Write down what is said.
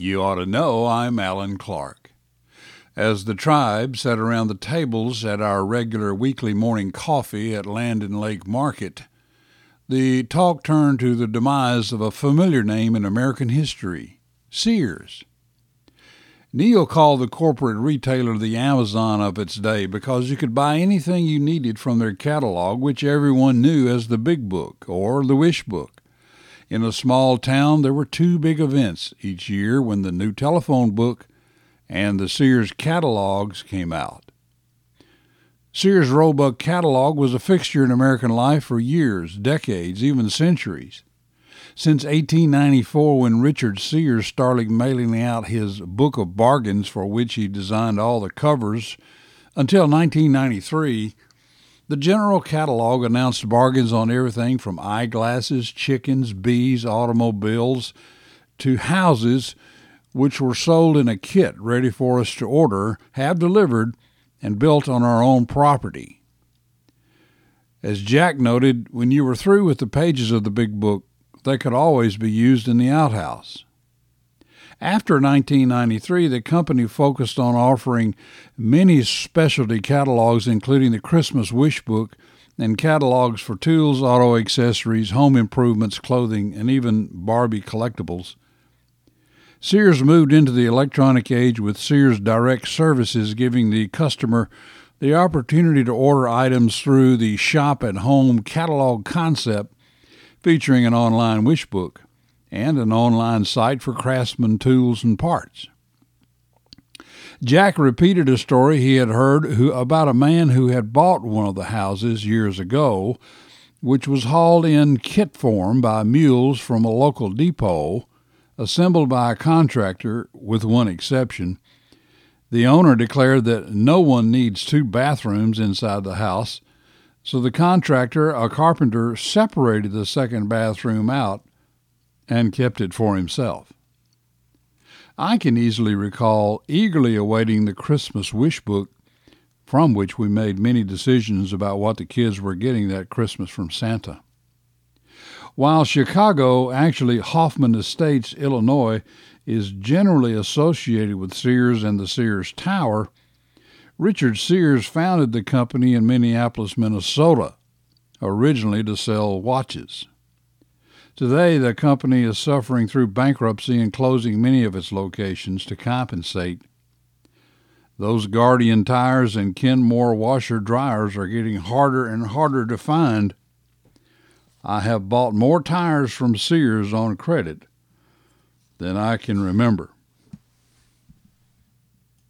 You ought to know I'm Alan Clark. As the tribe sat around the tables at our regular weekly morning coffee at Land Lake Market, the talk turned to the demise of a familiar name in American history Sears. Neil called the corporate retailer the Amazon of its day because you could buy anything you needed from their catalog, which everyone knew as the Big Book or the Wish Book. In a small town, there were two big events each year when the new telephone book and the Sears catalogs came out. Sears Roebuck catalog was a fixture in American life for years, decades, even centuries. Since 1894, when Richard Sears started mailing out his Book of Bargains, for which he designed all the covers, until 1993, the general catalog announced bargains on everything from eyeglasses, chickens, bees, automobiles, to houses, which were sold in a kit ready for us to order, have delivered, and built on our own property. As Jack noted, when you were through with the pages of the big book, they could always be used in the outhouse. After 1993, the company focused on offering many specialty catalogs, including the Christmas Wish Book and catalogs for tools, auto accessories, home improvements, clothing, and even Barbie collectibles. Sears moved into the electronic age with Sears Direct Services, giving the customer the opportunity to order items through the shop at home catalog concept featuring an online wish book and an online site for craftsman tools and parts. Jack repeated a story he had heard who, about a man who had bought one of the houses years ago, which was hauled in kit form by mules from a local depot, assembled by a contractor, with one exception. The owner declared that no one needs two bathrooms inside the house, so the contractor, a carpenter, separated the second bathroom out and kept it for himself. I can easily recall eagerly awaiting the Christmas wish book, from which we made many decisions about what the kids were getting that Christmas from Santa. While Chicago, actually Hoffman Estates, Illinois, is generally associated with Sears and the Sears Tower, Richard Sears founded the company in Minneapolis, Minnesota, originally to sell watches. Today, the company is suffering through bankruptcy and closing many of its locations to compensate. Those Guardian tires and Kenmore washer dryers are getting harder and harder to find. I have bought more tires from Sears on credit than I can remember.